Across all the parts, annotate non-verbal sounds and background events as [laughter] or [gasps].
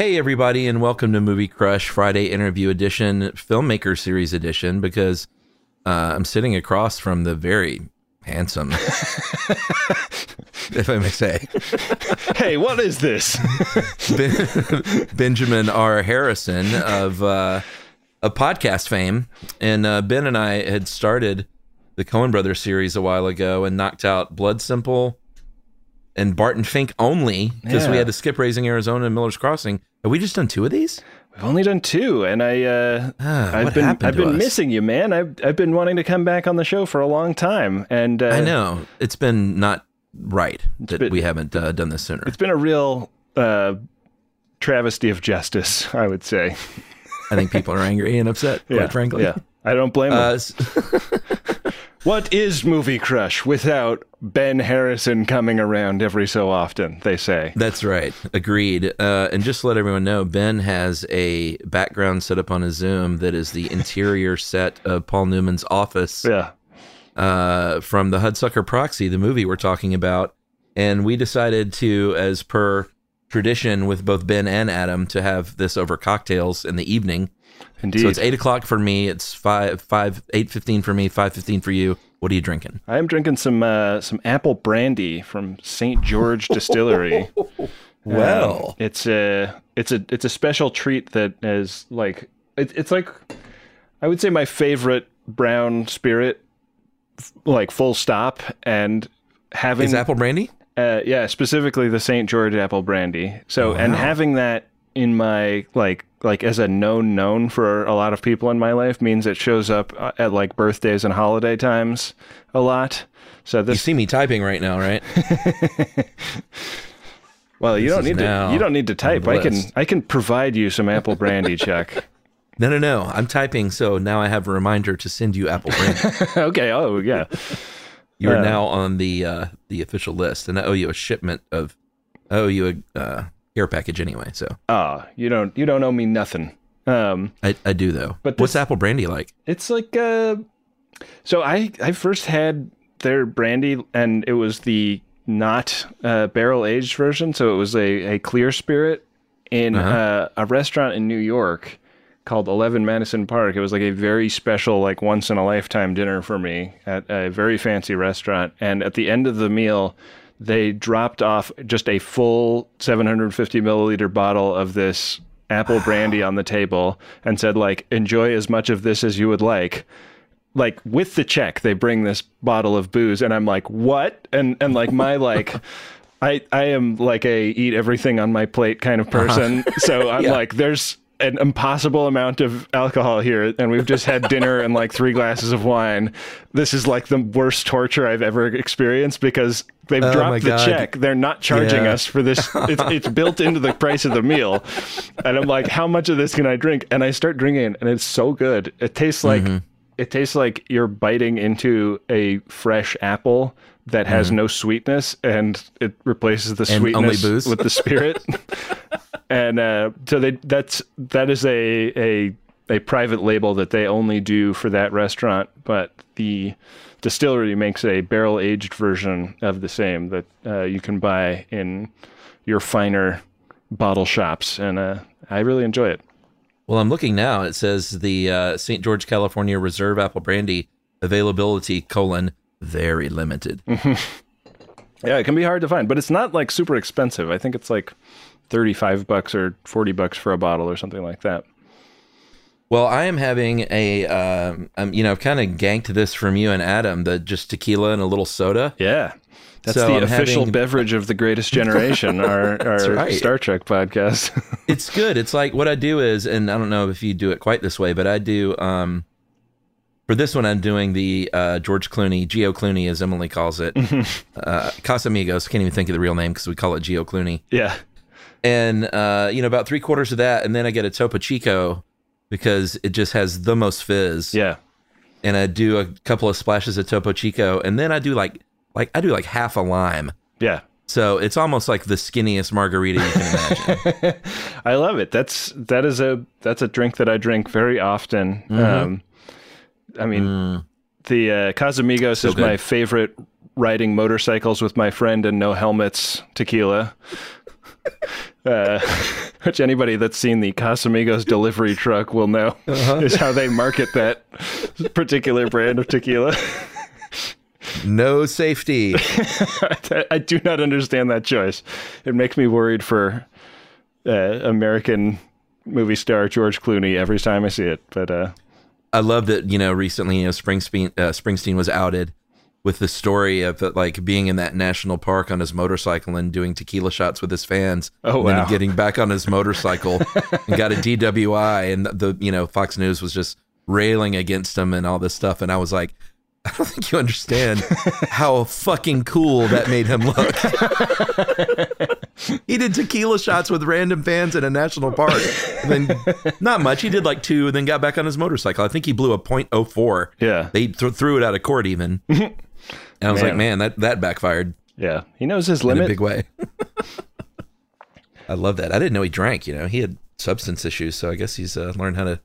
Hey, everybody, and welcome to Movie Crush Friday Interview Edition, Filmmaker Series Edition, because uh, I'm sitting across from the very handsome, [laughs] if I may say, Hey, what is this? [laughs] ben- Benjamin R. Harrison of uh, of podcast fame. And uh, Ben and I had started the Coen Brothers series a while ago and knocked out Blood Simple and Barton Fink only because we had to skip Raising Arizona and Miller's Crossing. Have we just done two of these? We've only done two, and I uh, Ah, I've been I've been us? missing you, man. I've I've been wanting to come back on the show for a long time, and uh, I know it's been not right that been- we haven't uh, done this sooner. it's been a real uh, travesty of justice, I would say. I think people are angry and upset. [laughs] Yeah, quite frankly, yeah. I don't blame Uh, them. [laughs] What is Movie Crush without Ben Harrison coming around every so often? They say. that's right. Agreed. Uh, and just to let everyone know, Ben has a background set up on his Zoom that is the interior [laughs] set of Paul Newman's office Yeah. uh, from the Hudsucker Proxy, the movie we're talking about. And we decided to, as per tradition with both Ben and Adam, to have this over cocktails in the evening. Indeed. So it's eight o'clock for me. It's five, five, eight fifteen for me. Five fifteen for you. What are you drinking? I am drinking some uh, some apple brandy from St. George Distillery. [laughs] Um, it's a it's a it's a special treat that is like it, it's like I would say my favorite brown spirit, f- like full stop, and having is apple brandy? uh, yeah specifically the St. George apple brandy. So and having that in my like like as a known known for a lot of people in my life means it shows up uh, at like birthdays and holiday times a lot. So You see me typing right now, right? [laughs] well you this don't need to you don't need to type. I can. I can provide you some apple brandy check. [laughs] No, no, no. I'm typing, so now I have a reminder to send you apple brandy. [laughs] okay. Oh yeah. You are Uh, now on the uh, the official list, and I owe you a shipment of. I owe you a uh, care package anyway. So Ah, you don't you don't owe me nothing. Um, I, I do though. But what's apple brandy like? it's like uh, so I I first had their brandy and it was the not uh, barrel aged version, so it was a a clear spirit in Uh-huh. uh, a restaurant in New York called Eleven Madison Park. It was like a very special, like once in a lifetime dinner for me at a very fancy restaurant. And at the end of the meal, they dropped off just a full 750 milliliter bottle of this apple brandy on the table and said, like, enjoy as much of this as you would like. Like with the check, they bring this bottle of booze, and I'm like, what? And and like my like I I am like a eat everything on my plate kind of uh-huh. person. So I'm [laughs] Yeah. like, there's an impossible amount of alcohol here, and we've just had dinner and like three glasses of wine. This is like the worst torture I've ever experienced because they've Oh dropped the God. check. They're not charging Yeah. us for this. It's, it's built into the price of the meal, and I'm like, how much of this can I drink? And I start drinking, and it's so good. It tastes like Mm-hmm. it tastes like you're biting into a fresh apple that has no sweetness and it replaces the Mm-hmm. And sweetness with the spirit. [laughs] and uh, so they that's that is a a a private label that they only do for that restaurant, but the distillery makes a barrel aged version of the same that uh, you can buy in your finer bottle shops, and uh, I really enjoy it. Well, I'm looking now. It says the uh, St. George, California Reserve Apple Brandy availability colon very limited. [laughs] Yeah, it can be hard to find, but it's not like super expensive. I think it's like 35 bucks or 40 bucks for a bottle or something like that. Well, I am having a, um, um, you know, I've kind of ganked this from you and Adam, the just tequila and a little soda. Yeah. That's So the I'm official having- beverage of the greatest [laughs] generation, our, our right. Star Trek podcast. [laughs] It's good. It's like what I do is, and I don't know if you do it quite this way, but I do. Um, for this one, I'm doing the uh, George Clooney, Geo Clooney, as Emily calls it, uh, Casamigos. Can't even think of the real name because we call it Geo Clooney. yeah. and uh, you know about three quarters of that, and then I get a Topo Chico because it just has the most fizz. Yeah. and I do a couple of splashes of Topo Chico, and then I do like like I do like half a lime. Yeah. So it's almost like the skinniest margarita you can imagine. [laughs] I love it. That's that is a that's a drink that I drink very often. Mm-hmm. Um, I mean, the uh, Casamigos is good. my favorite riding motorcycles with my friend and no helmets tequila. [laughs] Uh, [laughs] which anybody that's seen the Casamigos delivery truck will know Uh-huh. is how they market that particular brand of tequila. [laughs] no safety. I, I do not understand that choice. It makes me worried for uh, American movie star George Clooney every time I see it. But uh, I love that you know recently you know Springsteen uh, Springsteen was outed with the story of uh, like being in that national park on his motorcycle and doing tequila shots with his fans. Oh, and wow. getting back on his motorcycle [laughs] and got a DWI and the you know Fox News was just railing against him and all this stuff and I was like [laughs] I don't think you understand how fucking cool that made him look. [laughs] he did tequila shots with random fans in a national park. And then not much. He did like two and then got back on his motorcycle. I think he blew a .04. yeah, They th- threw it out of court even. [laughs] And I was like, man, that that backfired yeah, he knows his limit in a big way. [laughs] I love that. I didn't know he drank, you know. He had substance issues, so I guess he's uh, learned how to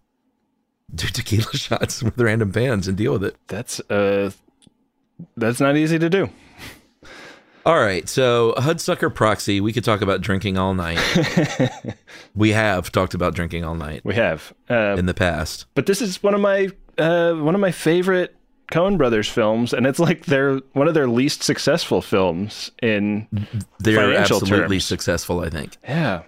do [laughs] tequila shots with random fans and deal with it. That's uh, that's not easy to do. All right, so Hudsucker Proxy, we could talk about drinking all night. [laughs] we have talked about drinking all night We have, uh, in the past. but this is one of my uh, one of my favorite Coen Brothers films, and it's like their one of their least successful films in They're financial absolutely terms. successful, I think. Yeah,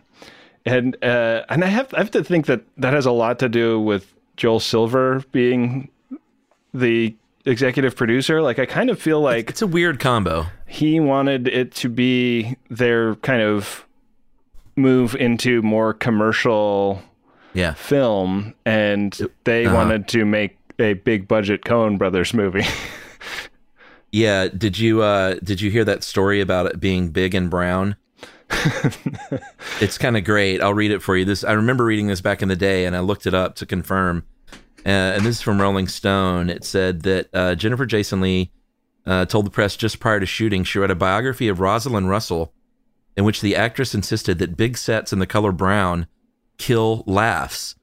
and uh, and I have I have to think that that has a lot to do with Joel Silver being the executive producer. Like I kind of feel like It's a weird combo. he wanted it to be their kind of move into more commercial Yeah. film, and they uh-huh. wanted to make a big budget Coen Brothers movie. [laughs] Yeah, did you uh did you hear that story about it being big and brown? [laughs] it's kind of great. I'll read it for you. This I remember reading this back in the day, and I looked it up to confirm. Uh, and this is from Rolling Stone. It said that uh, Jennifer Jason Lee uh, told the press just prior to shooting she read a biography of Rosalind Russell, in which the actress insisted that big sets in the color brown kill laughs.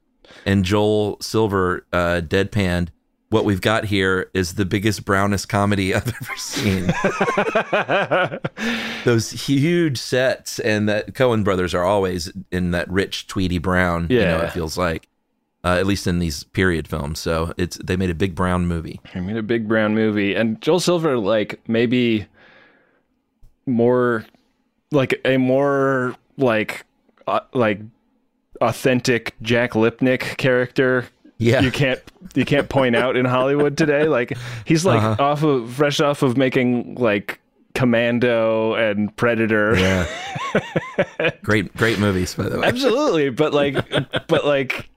And Joel Silver uh, deadpanned, "What we've got here is the biggest brownest comedy [laughs] I've ever seen." [laughs] Those huge sets, and that Coen brothers are always in that rich tweedy brown. you know, Yeah. it feels like, uh, at least in these period films. So it's they made a big brown movie. I made a big brown movie, and Joel Silver, like maybe more, like a more like uh, like authentic Jack Lipnick character. Yeah. you can't you can't point out in Hollywood today. Like he's like Uh-huh. off of fresh off of making like Commando and Predator. Yeah. [laughs] great, great movies, by the way. Absolutely, but like, but like,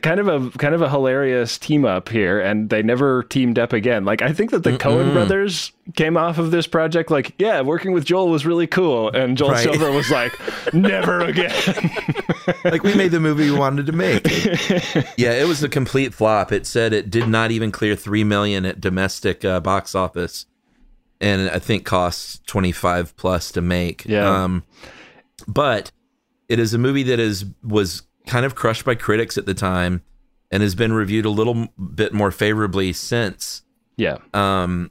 kind of a kind of a hilarious team up here, and they never teamed up again. Like, I think that the Mm-mm. Coen brothers came off of this project like, yeah, working with Joel was really cool, and Joel right. Silver was like, never [laughs] again. like we made the movie we wanted to make. yeah, it was a complete flop. It said it did not even clear three million at domestic uh, box office and I think costs 25 plus to make. Yeah. Um, but it is a movie that is was kind of crushed by critics at the time and has been reviewed a little bit more favorably since. Yeah. Um,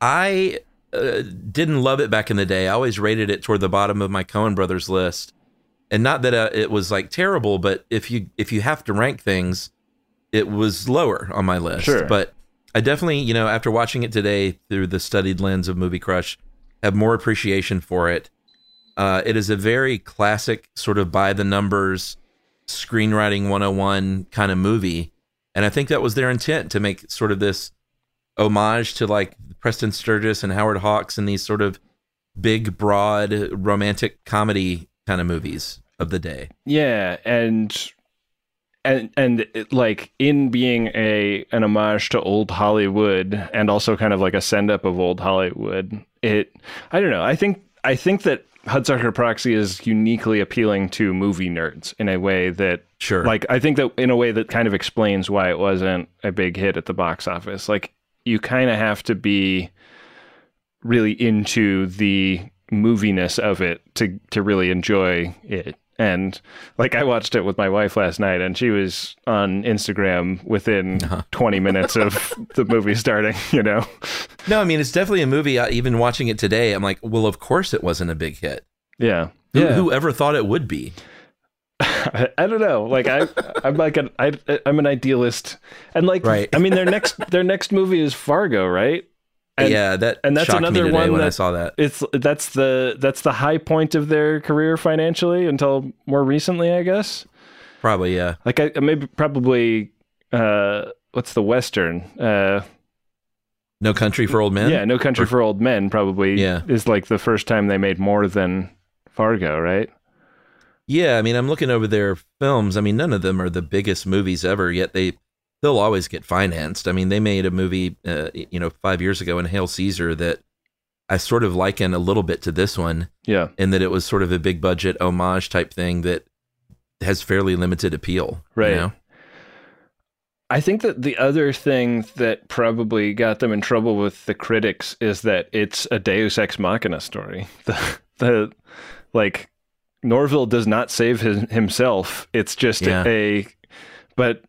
I uh, didn't love it back in the day. I always rated it toward the bottom of my Coen Brothers list, and not that uh, it was like terrible, but if you if you have to rank things, it was lower on my list. Sure. But I definitely, you know, after watching it today through the studied lens of Movie Crush, have more appreciation for it. Uh, it is a very classic, sort of by the numbers, screenwriting 101 kind of movie. And I think that was their intent to make sort of this homage to like Preston Sturges and Howard Hawks and these sort of big, broad, romantic comedy kind of movies of the day. Yeah. And and and it, like in being a an homage to old Hollywood and also kind of like a send up of old Hollywood. It I don't know. I think I think that Hudsucker Proxy is uniquely appealing to movie nerds in a way that sure like I think that in a way that kind of explains why it wasn't a big hit at the box office. Like you kind of have to be really into the moviness of it to to really enjoy it and like I watched it with my wife last night, and she was on Instagram within uh-huh. 20 minutes of [laughs] the movie starting, you know? No, I mean, it's definitely a movie. even watching it today, I'm like, well, of course it wasn't a big hit. Yeah. Who, yeah. Whoever thought it would be? I, [laughs] I, don't know. Like I, I'm like an, I, I'm an idealist, and like, right. I mean, their next, their next movie is Fargo, right? And, yeah, that and that's another one when that, I saw that. It's that's the that's the high point of their career financially until more recently, I guess. Probably, yeah. Like I maybe probably uh what's the western? Uh No Country for Old Men? Yeah, No Country or, for Old Men probably yeah. is like the first time they made more than Fargo, right? Yeah, I mean, I'm looking over their films. I mean, none of them are the biggest movies ever, yet they they'll always get financed. I mean, they made a movie, uh, you know, five years ago in Hail Caesar that I sort of liken a little bit to this one. Yeah. In that it was sort of a big budget homage type thing that has fairly limited appeal. Right. You know? I think that the other thing that probably got them in trouble with the critics is that it's a Deus Ex Machina story. [laughs] The, the like Norville does not save his, himself. It's just yeah. a, but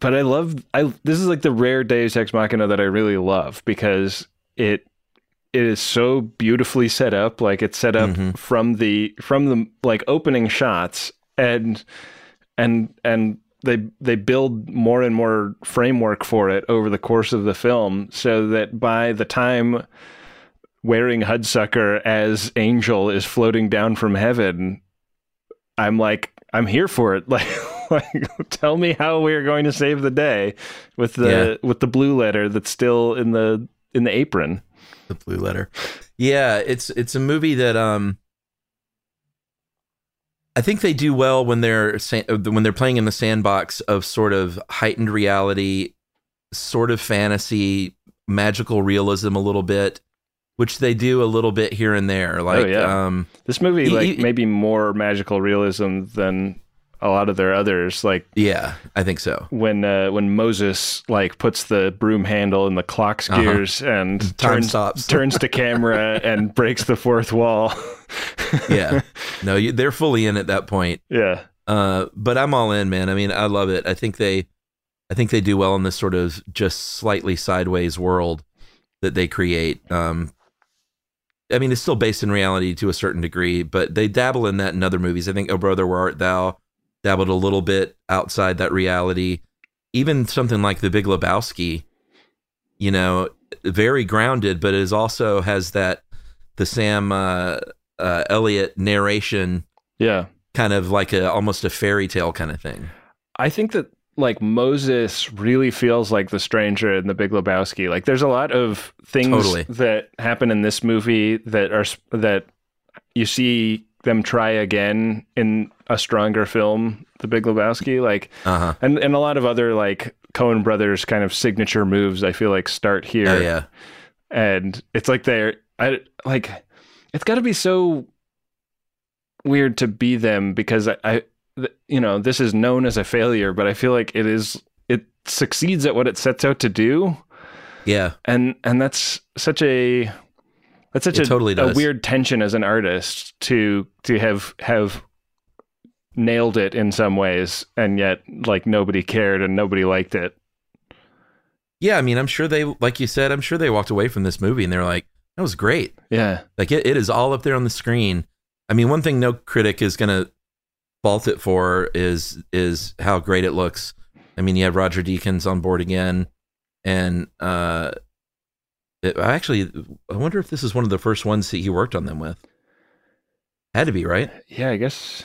but I love I this is like the rare Deus Ex Machina that I really love because it it is so beautifully set up like it's set up mm-hmm. from the from the like opening shots and and and they they build more and more framework for it over the course of the film so that by the time Waring Hudsucker as Angel is floating down from heaven I'm like I'm here for it [laughs] like [laughs] like, tell me how we're going to save the day with the yeah. with the blue letter that's still in the in the apron. The blue letter. Yeah, it's it's a movie that um I think they do well when they're when they're playing in the sandbox of sort of heightened reality, sort of fantasy, magical realism a little bit, which they do a little bit here and there. Like, oh, yeah. um, this movie, like maybe more magical realism than a lot of their others like yeah i think so. when uh, when moses like puts the broom handle in the clock's uh-huh. gears and turns [laughs] turns to camera and breaks the fourth wall. [laughs] Yeah. No you, they're fully in at that point. Yeah. Uh, but i'm all in man. I mean i love it. I think they i think they do well in this sort of just slightly sideways world that they create. Um, I mean, it's still based in reality to a certain degree, but they dabble in that in other movies. I think Oh Brother, Where Art Thou dabbled a little bit outside that reality. Even something like The Big Lebowski, you know, very grounded, but it also has that the Sam uh, uh, Elliott narration. Yeah, kind of like a almost a fairy tale kind of thing. I think that like Moses really feels like the stranger in the Big Lebowski. Like there's a lot of things Totally. that happen in this movie that are that you see them try again in a stronger film, The Big Lebowski. Like Uh-huh. and and a lot of other like Coen brothers kind of signature moves. I feel like start here Oh yeah. and it's like they're I like it's got to be so weird to be them because I, I you know this is known as a failure but I feel like it is it succeeds at what it sets out to do Yeah. and and that's such a that's such It a, totally a weird tension as an artist to to have have nailed it in some ways and yet like nobody cared and nobody liked it Yeah, I mean, I'm sure they like you said, I'm sure they walked away from this movie and they're like, that was great. yeah Like it, it is all up there on the screen. I mean, one thing no critic is going to fault it for is is how great it looks. I mean, you have Roger Deakins on board again, and uh, it, I actually I wonder if this is one of the first ones that he worked on them with. Had to be right, yeah I guess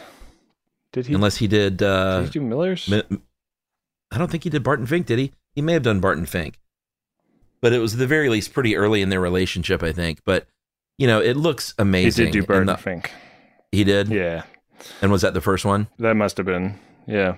did he unless he did. Uh, did he do Miller's I don't think he did Barton Fink, did he? He may have done Barton Fink. But it was at the very least pretty early in their relationship, I think. But you know, it looks amazing. He did do Barton the- Fink. He did. Yeah, And was that the first one? that must have been. Yeah.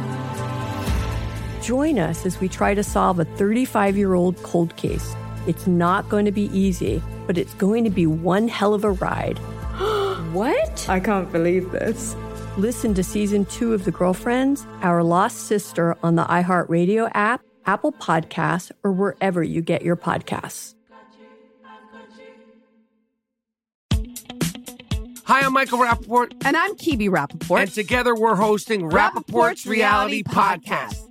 Join us as we try to solve a 35 year old cold case. It's not going to be easy, but it's going to be one hell of a ride. [gasps] What? I can't believe this. Listen to season two of The Girlfriends, Our Lost Sister on the iHeartRadio app, Apple Podcasts, or wherever you get your podcasts. Hi, I'm Michael Rapaport, And I'm Kibi Rapaport. and together we're hosting Rapaport's Reality Podcast.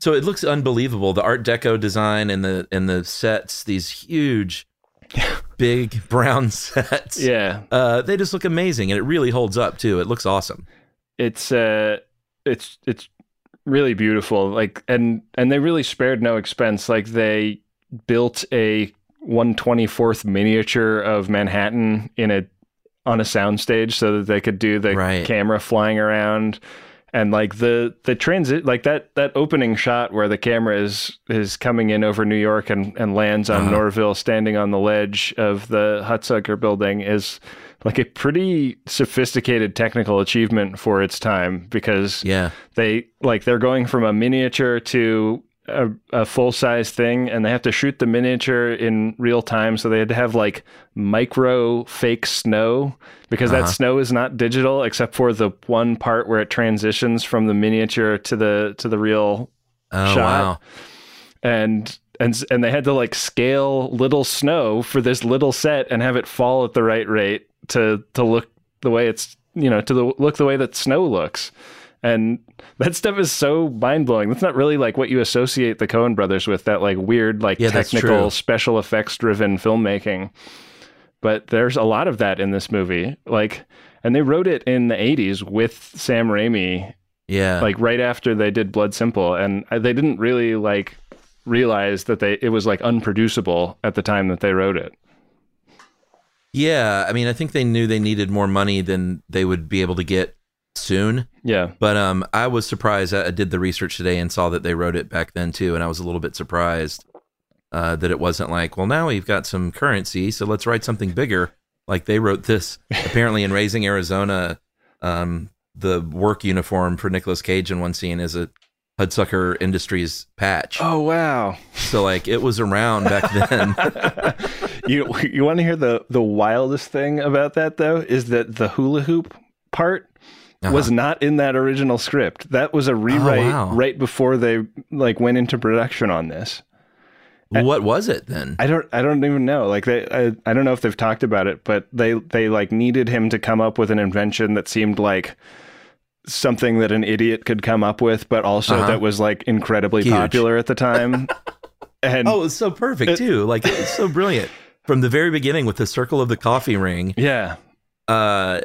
So it looks unbelievable. The Art Deco design and the and the sets, these huge, big [laughs] brown sets. Yeah, uh, they just look amazing, and it really holds up too. It looks awesome. It's uh, it's it's really beautiful. Like and and they really spared no expense. Like they built a 124th miniature of Manhattan in a on a soundstage so that they could do the Right. camera flying around and like the the transit like that that opening shot where the camera is is coming in over New York and and lands on Uh-huh. Norville standing on the ledge of the Hudsucker building is like a pretty sophisticated technical achievement for its time because Yeah. they like they're going from a miniature to a, a full size thing and they have to shoot the miniature in real time so they had to have like micro fake snow because Uh-huh. that snow is not digital except for the one part where it transitions from the miniature to the to the real Oh shot wow. and and and they had to like scale little snow for this little set and have it fall at the right rate to to look the way it's you know to the look the way that snow looks and that stuff is so mind-blowing. That's not really like what you associate the coen brothers with that like weird like Yeah, technical special effects driven filmmaking. But there's a lot of that in this movie. Like and they wrote it in the 80s with sam raimi Yeah. like right after they did Blood Simple, and they didn't really like realize that they it was like unproducible at the time that they wrote it. Yeah, I mean, I think they knew they needed more money than they would be able to get soon. Yeah, But um, I was surprised. I I did the research today and saw that they wrote it back then too, and I was a little bit surprised uh, that it wasn't like, well, now we've got some currency, so let's write something bigger. Like they wrote this [laughs] apparently in Raising Arizona. Um, the work uniform for Nicolas Cage in one scene is a Hudsucker Industries patch. Oh wow! So like it was around back [laughs] then. you you want to hear the the wildest thing about that though is that the hula hoop part was Uh-huh. not in that original script. That was a rewrite wow. right before they like went into production on this. what was it then? I don't I don't even know. Like they I, I don't know if they've talked about it, but they they like needed him to come up with an invention that seemed like something that an idiot could come up with, but also Uh-huh. that was like incredibly Huge. popular at the time. [laughs] and Oh, it's so perfect too. Like it's so brilliant from the very beginning with the circle of the coffee ring. yeah. Uh,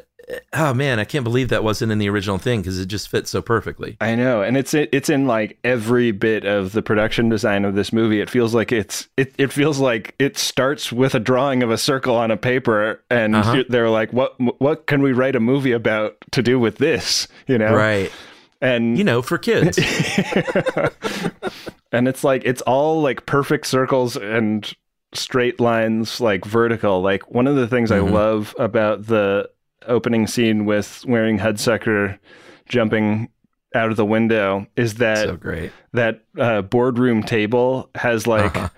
oh man, I can't believe that wasn't in the original thing because it just fits so perfectly. I know, and it's it's in like every bit of the production design of this movie. It feels like it's it, it feels like it starts with a drawing of a circle on a paper, and Uh-huh. they're like, "What what can we write a movie about to do with this?" [laughs] You know, Right. And You know, for kids. [laughs] and it's like it's all like perfect circles and straight lines like vertical like one of the things Mhm. i love about the opening scene with waring hudsucker jumping out of the window is that so great. that uh, boardroom table has like Uh-huh.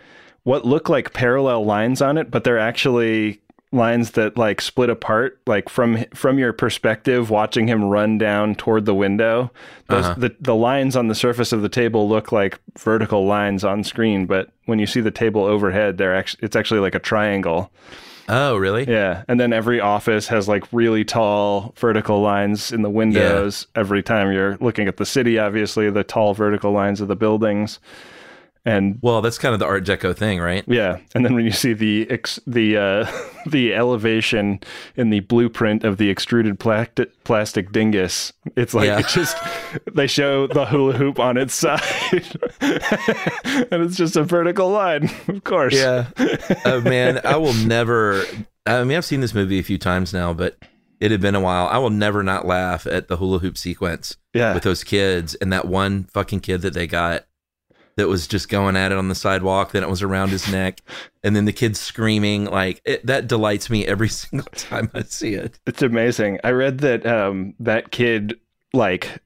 what look like parallel lines on it, but they're actually lines that like split apart like from from your perspective watching him run down toward the window those Uh-huh. the, the lines on the surface of the table look like vertical lines on screen but when you see the table overhead they're actually it's actually like a triangle Oh, really? yeah and then every office has like really tall vertical lines in the windows every time. You're looking at the city obviously the tall vertical lines of the buildings and Well, that's kind of the Art Deco thing, right? yeah, and then when you see the ex- the uh, [laughs] the elevation in the blueprint of the extruded plastic plastic dingus, it's like Yeah. it just they show the hula hoop on its [laughs] side, and it's just a vertical line, of course. Yeah. [laughs] Oh man, I will never. I mean, I've seen this movie a few times now, but it had been a while. I will never not laugh at the hula hoop sequence Yeah. with those kids and that one fucking kid that they got that was just going at it on the sidewalk. Then it was around his neck, and then the kids screaming. Like it, that delights me every [laughs] single time I see it. It's amazing. I read that um, that kid like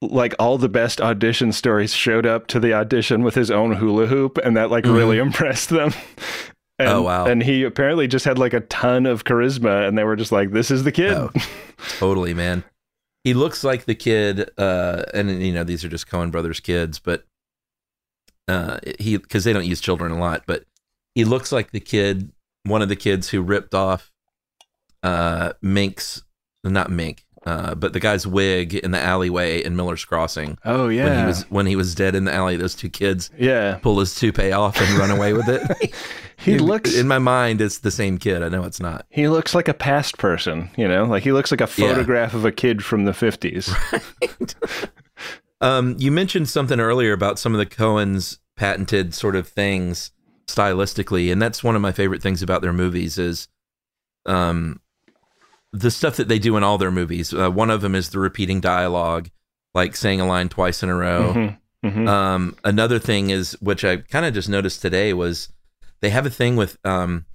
like all the best audition stories showed up to the audition with his own hula hoop and that like really impressed them. And, Mm-hmm. Oh, wow. And he apparently just had like a ton of charisma and they were just like this is the kid. Oh, totally, man. He looks like the kid, uh, and you know these are just Coen brothers kids, but uh, he because they don't use children a lot, but he looks like the kid, one of the kids who ripped off uh, Mink's, not Mink, Uh, but the guy's wig in the alleyway in Miller's Crossing. Oh yeah, When he yeah. was when he was dead in the alley, those two kids yeah. pull his toupee off and run away with it. [laughs] He looks in my mind, it's the same kid. I know it's not. he looks like a past person, you know? Like he looks like a Yeah. photograph of a kid from the 50s. [laughs] Um, you mentioned something earlier about some of the Coens patented sort of things stylistically, and that's one of my favorite things about their movies is um, the stuff that they do in all their movies. Uh, one of them is the repeating dialogue, like saying a line twice in a row. Mhm, mhm. Um, another thing is, which I kind of just noticed today, was they have a thing with um,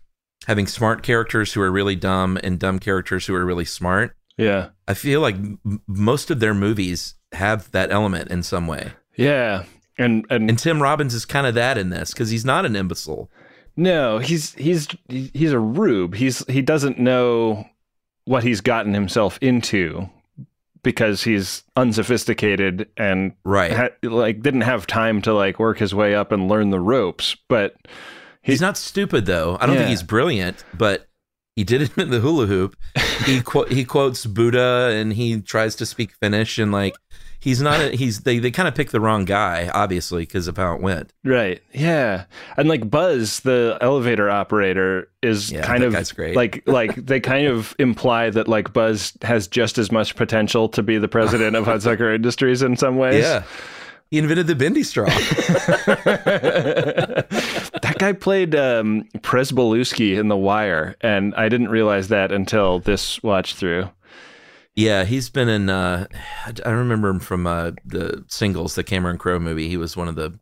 having smart characters who are really dumb and dumb characters who are really smart. Yeah. I feel like m- most of their movies have that element in some way. Yeah. And and, And Tim Robbins is kind of that in this because he's not an imbecile. no, he's he's he's a rube. He's he doesn't know what he's gotten himself into because he's unsophisticated and Right. ha- like didn't have time to like work his way up and learn the ropes, but He's not stupid though. I don't think he's brilliant, but he did it in the hula hoop. He [laughs] qu- he quotes Buddha and he tries to speak Finnish and like he's not. A, he's they they kind of picked the wrong guy obviously because of how it went. Right. Yeah. And like Buzz, the elevator operator, is Yeah, kind of guy's great. like like they kind of imply that like Buzz has just as much potential to be the president of Hudsucker [laughs] Industries in some ways. Yeah, he invented the bendy straw. [laughs] that guy played um, Pryzbylewski in The Wire, and I didn't realize that until this watch through. Yeah, he's been in. Uh, I remember him from uh, the singles, the Cameron Crowe movie. He was one of the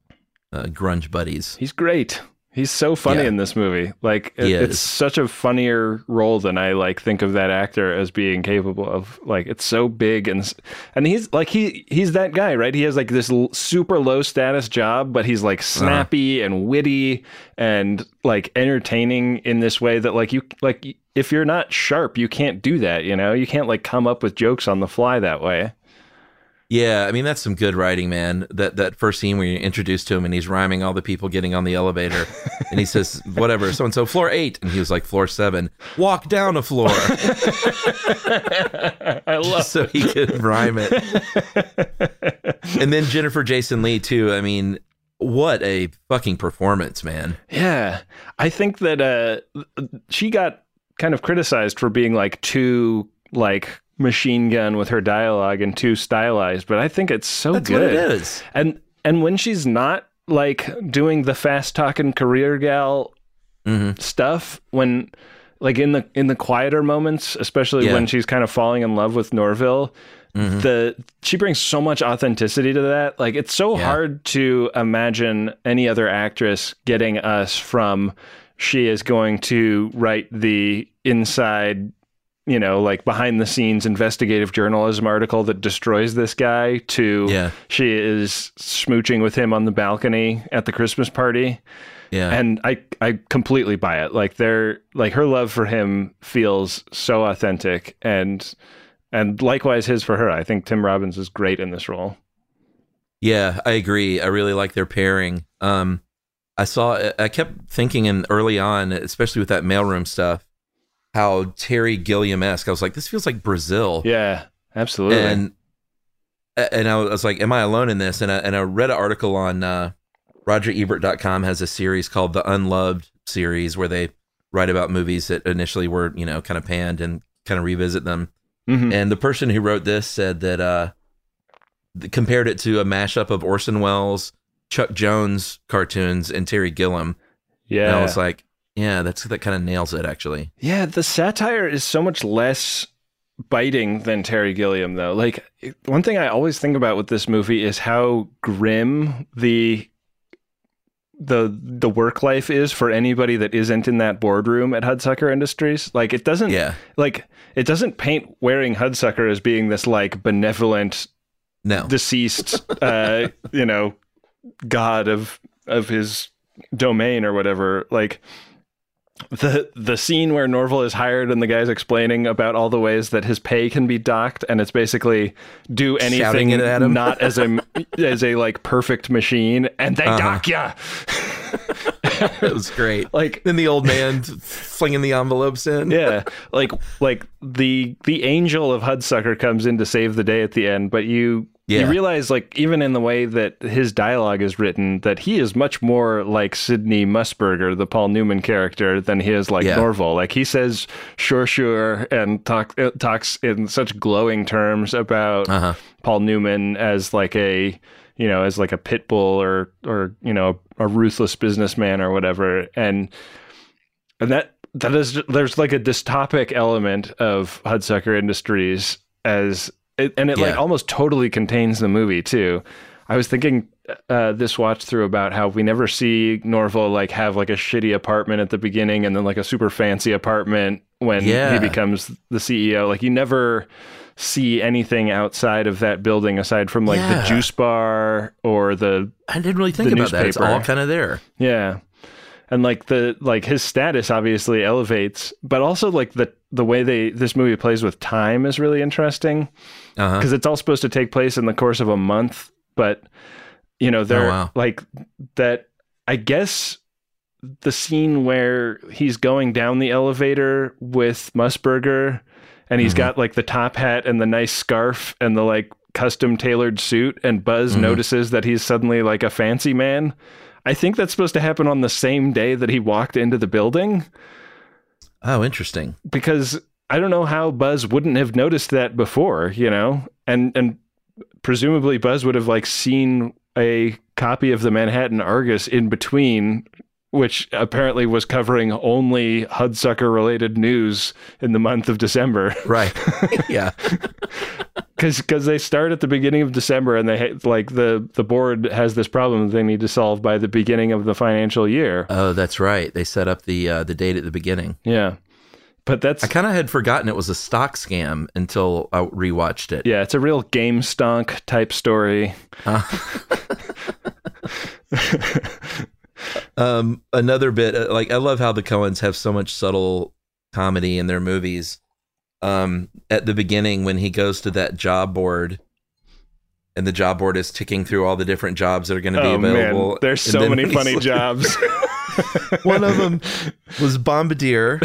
uh, grunge buddies. He's great. He's so funny Yeah. in this movie. Like it- it's such a funnier role than I like think of that actor as being capable of. Like it's so big and and he's like he he's that guy, right? He has like this l- super low status job, but he's like uh-huh. snappy and witty and like entertaining in this way that like you like if you're not sharp, you can't do that, you know? You can't like come up with jokes on the fly that way. Yeah, I mean that's some good writing, man. That that first scene where you're introduced to him and he's rhyming all the people getting on the elevator, and he says [laughs] whatever, so and so floor eight, and he was like floor seven. Walk down a floor, [laughs] I love just so he could rhyme it. [laughs] and then Jennifer Jason Lee too. I mean, what a fucking performance, man. Yeah. I think that uh she got kind of criticized for being like too like machine gun with her dialogue and too stylized, but I think it's so That's good. what it is. And and when she's not like doing the fast talking career gal Mhm. stuff when like in the in the quieter moments, especially Yeah. when she's kind of falling in love with Norville, Mhm. the she brings so much authenticity to that. Like it's so Yeah. hard to imagine any other actress getting us from she is going to write the inside you know, like behind the scenes investigative journalism article that destroys this guy to Yeah. she is smooching with him on the balcony at the Christmas party. Yeah, And I I completely buy it. Like they're like her love for him feels so authentic and and likewise his for her. I think Tim Robbins is great in this role. Yeah, I agree. I really like their pairing. Um, I saw. I kept thinking in early on, especially with that mailroom stuff, how Terry Gilliam esque. I was like, this feels like Brazil. Yeah, absolutely. and and I was like, am I alone in this? And I, and I read an article on uh, RogerEbert.com has a series called the Unloved series where they write about movies that initially were you know kind of panned and kind of revisit them. Mhm. And the person who wrote this said that uh, compared it to a mashup of Orson Welles, Chuck Jones cartoons, and Terry Gilliam. yeah. And I was like, yeah, that's that kind of nails it actually. Yeah, the satire is so much less biting than Terry Gilliam, though. Like, one thing I always think about with this movie is how grim the the the work life is for anybody that isn't in that boardroom at Hudsucker Industries. Like, it doesn't Yeah. like it doesn't paint Waring Hudsucker as being this like benevolent No, deceased [laughs] uh you know god of of his domain or whatever like the the scene where Norville is hired and the guy's explaining about all the ways that his pay can be docked and it's basically do anything Shouting it at him. not as a [laughs] as a like perfect machine and they Uh-huh. dock ya [laughs] it was great. Like then the old man flinging the envelopes in. yeah, [laughs] like like the the angel of Hudsucker comes in to save the day at the end, but you Yeah. you realize like even in the way that his dialogue is written that he is much more like Sidney Mussburger, the Paul Newman character, than he is like Yeah. Norville. Like he says sure sure and talk uh, talks in such glowing terms about Uh-huh. Paul Newman as like a you know as like a pit bull or or you know a ruthless businessman or whatever and and that that is there's like a dystopic element of Hudsucker Industries as it, and it like almost totally contains the movie too. I was thinking uh, this watch through about how we never see Norville like have like a shitty apartment at the beginning and then like a super fancy apartment when Yeah. he becomes the CEO. Like you never see anything outside of that building aside from like Yeah. the juice bar or the I didn't really think about that. It's all kind of there. yeah. And like the like his status obviously elevates, but also like the the way they this movie plays with time is really interesting Uh-huh. because it's all supposed to take place in the course of a month, but you know they're Oh, wow. like that. I guess the scene where he's going down the elevator with Mussburger, and he's Mhm. got like the top hat and the nice scarf and the like custom tailored suit, and Buzz Mhm. notices that he's suddenly like a fancy man. I think that's supposed to happen on the same day that he walked into the building Oh, interesting. because I don't know how Buzz wouldn't have noticed that before, you know, and and presumably Buzz would have like seen a copy of the Manhattan Argus in between, which apparently was covering only Hudsucker related news in the month of December. Right. [laughs] yeah. Because they start at the beginning of December and they like the the board has this problem they need to solve by the beginning of the financial year. Oh, that's right. They set up the uh, the date at the beginning. Yeah. But that's I kind of had forgotten it was a stock scam until I rewatched it. Yeah, it's a real game stonk type story. Uh, [laughs] [laughs] um, another bit uh, like I love how the Coens have so much subtle comedy in their movies. Um, at the beginning when he goes to that job board, and the job board is ticking through all the different jobs that are going to be Oh available. man, there's so many funny like- jobs. [laughs] [laughs] One of them was bombardier.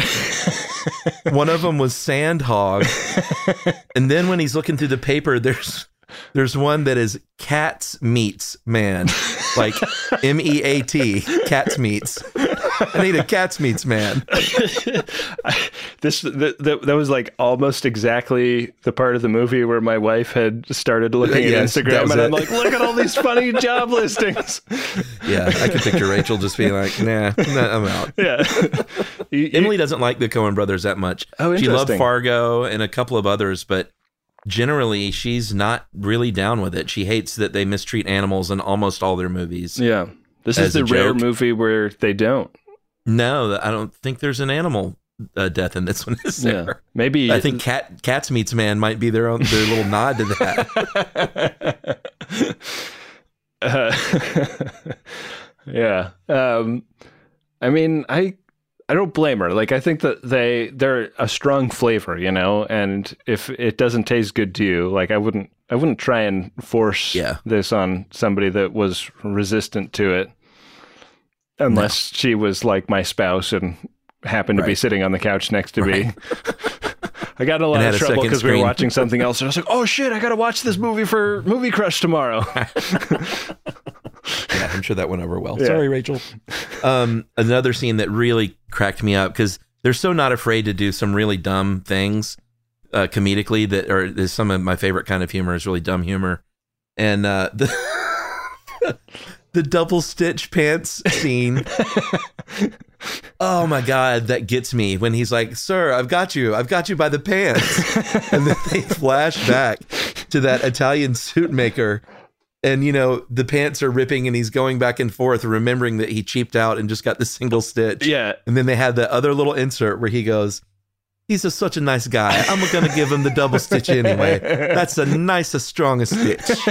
[laughs] One of them was sandhog. And then when he's looking through the paper, there's there's one that is cats meats man, like [laughs] M E A T, cats meats. I need a cats meats man. [laughs] this that, that, that was like almost exactly the part of the movie where my wife had started looking at Yes, Instagram and I'm like, look at all these funny [laughs] job listings. Yeah, I can picture Rachel just being like, nah, nah I'm out. Yeah. You- you- Emily doesn't like the Coen brothers that much. Oh, interesting. she loved. Fargo and a couple of others, but generally she's not really down with it. She hates that they mistreat animals in almost all their movies. yeah. This is the rare joke. movie where they don't. No, I don't think there's an animal uh, death in this [laughs] one. Is Yeah. Maybe I think cat cats meets man might be their own their little nod to that. [laughs] [laughs] Uh, yeah. Um, I mean, I I don't blame her. Like, I think that they they're a strong flavor, you know. And if it doesn't taste good to you, like I wouldn't I wouldn't try and force Yeah. this on somebody that was resistant to it, unless she was like my spouse and happened to be sitting on the couch next to me. [laughs] I got in a lot of trouble because we were watching something else, and I was like, "Oh shit, I got to watch this movie for Movie Crush tomorrow." [laughs] yeah, I'm sure that went over well. Yeah. Sorry, Rachel. Um, another scene that really cracked me up because they're so not afraid to do some really dumb things uh, comedically that are is some of my favorite kind of humor is really dumb humor, and uh, [laughs] the the double stitch pants scene. [laughs] Oh my god, that gets me when he's like, "Sir, I've got you. I've got you by the pants." and then they [laughs] flash back to that Italian suit maker and you know, the pants are ripping and he's going back and forth remembering that he cheaped out and just got the single stitch. yeah, And then they had the other little insert where he goes, He's a, such a nice guy. I'm going to give him the double stitch anyway. That's the nicest, strongest stitch. [laughs]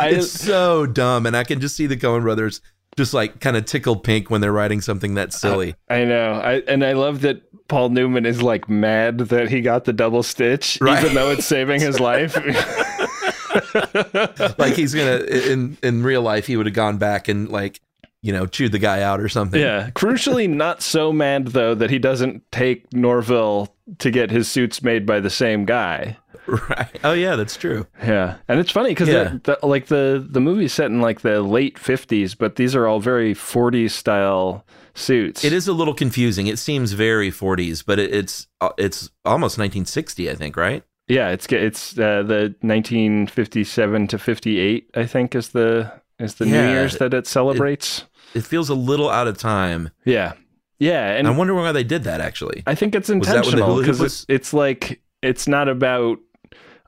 I, It's so dumb. And I can just see the Coen brothers just like kind of tickled pink when they're writing something that silly. I know. I and I love that Paul Newman is like mad that he got the double stitch, Right. even though it's saving his life. [laughs] [laughs] like he's gonna in in real life he would have gone back and like you know, chewed the guy out or something. Yeah. [laughs] Crucially, not so mad though that he doesn't take Norville to get his suits made by the same guy. Right. Oh yeah, that's true. Yeah, and it's funny because Yeah. the, the, like the the movie's set in like the late fifties, but these are all very 40s style suits. It is a little confusing. It seems very 40s, but it, it's uh, it's almost 1960, I think, right? Yeah, it's it's uh, the 1957 to 58. I think is the is the New Year's that it celebrates. It feels a little out of time. yeah, yeah, and I wonder why they did that actually. I think it's Was that when the intentional because it's, it's like it's not about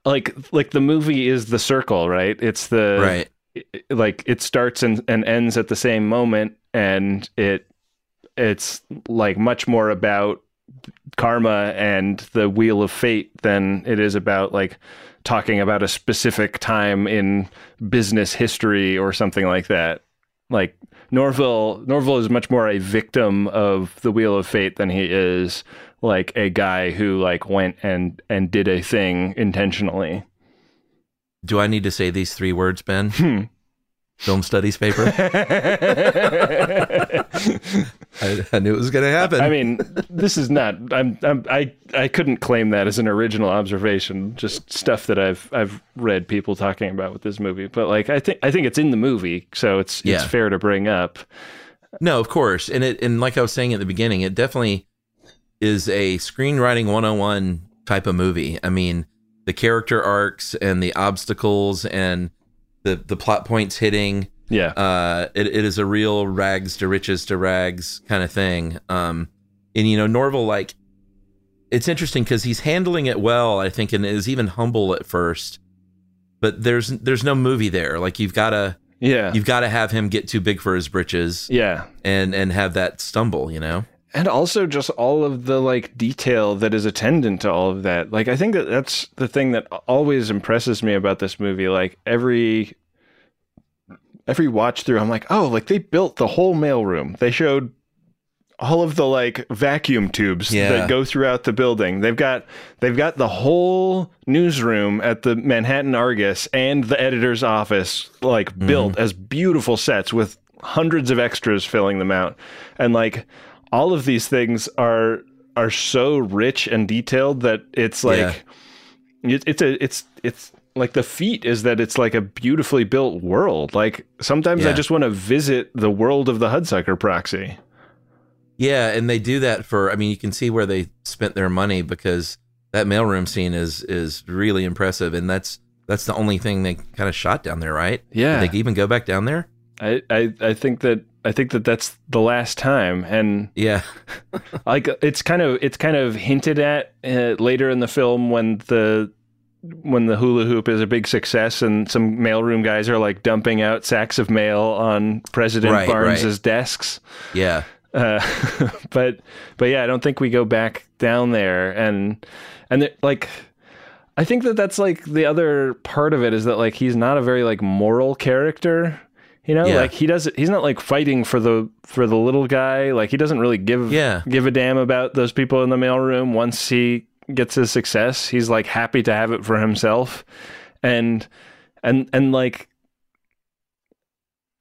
like like the movie is the circle, right? It's the Right. it- like it starts and, and ends at the same moment, and it it's like much more about karma and the wheel of fate than it is about like talking about a specific time in business history or something like that. Like Norville, Norville is much more a victim of the wheel of fate than he is like a guy who like went and and did a thing intentionally. Do I need to say these three words, Ben? Hmm. Film studies paper. [laughs] I, I knew it was going to happen. I mean, this is not. I'm, I'm. I. I couldn't claim that as an original observation. Just stuff that I've. I've read people talking about with this movie. But like, I think. I think it's in the movie, so it's. Yeah. It's fair to bring up. No, of course. And it and like I was saying at the beginning, it definitely is a screenwriting 101 type of movie. I mean, the character arcs and the obstacles and the the plot points hitting. Yeah. Uh it, it is a real rags to riches to rags kind of thing. Um and you know, Norville like it's interesting cuz he's handling it well, I think and is even humble at first. But there's there's no movie there. Like you've got to Yeah. you've got to have him get too big for his britches Yeah. and and have that stumble, you know. And also just all of the like detail that is attendant to all of that. Like I think that that's the thing that always impresses me about this movie. Like every every watch through, I'm like, oh, like they built the whole mailroom. They showed all of the like vacuum tubes Yeah. that go throughout the building. They've got they've got the whole newsroom at the Manhattan Argus and the editor's office like built mm-hmm. as beautiful sets with hundreds of extras filling them out. And like all of these things are are so rich and detailed that it's like it, it's a it's it's like the feat is that it's like a beautifully built world. Like sometimes I just want to visit the world of the Hudsucker proxy. Yeah, and they do that for. I mean, you can see where they spent their money because that mailroom scene is is really impressive, and that's that's the only thing they kind of shot down there, right? Yeah. Did they even go back down there? I, I I think that I think that that's the last time, and Yeah, [laughs] like it's kind of it's kind of hinted at uh, later in the film when the when the hula hoop is a big success and some mailroom guys are like dumping out sacks of mail on President Right, Barnes's right. desks. yeah, Uh, [laughs] but but yeah, I don't think we go back down there, and and it, like I think that that's like the other part of it is that like he's not a very like moral character. You know, Yeah. like he doesn't. He's not like fighting for the for the little guy. Like he doesn't really give Yeah. give a damn about those people in the mailroom once he gets his success. He's like happy to have it for himself. And and and like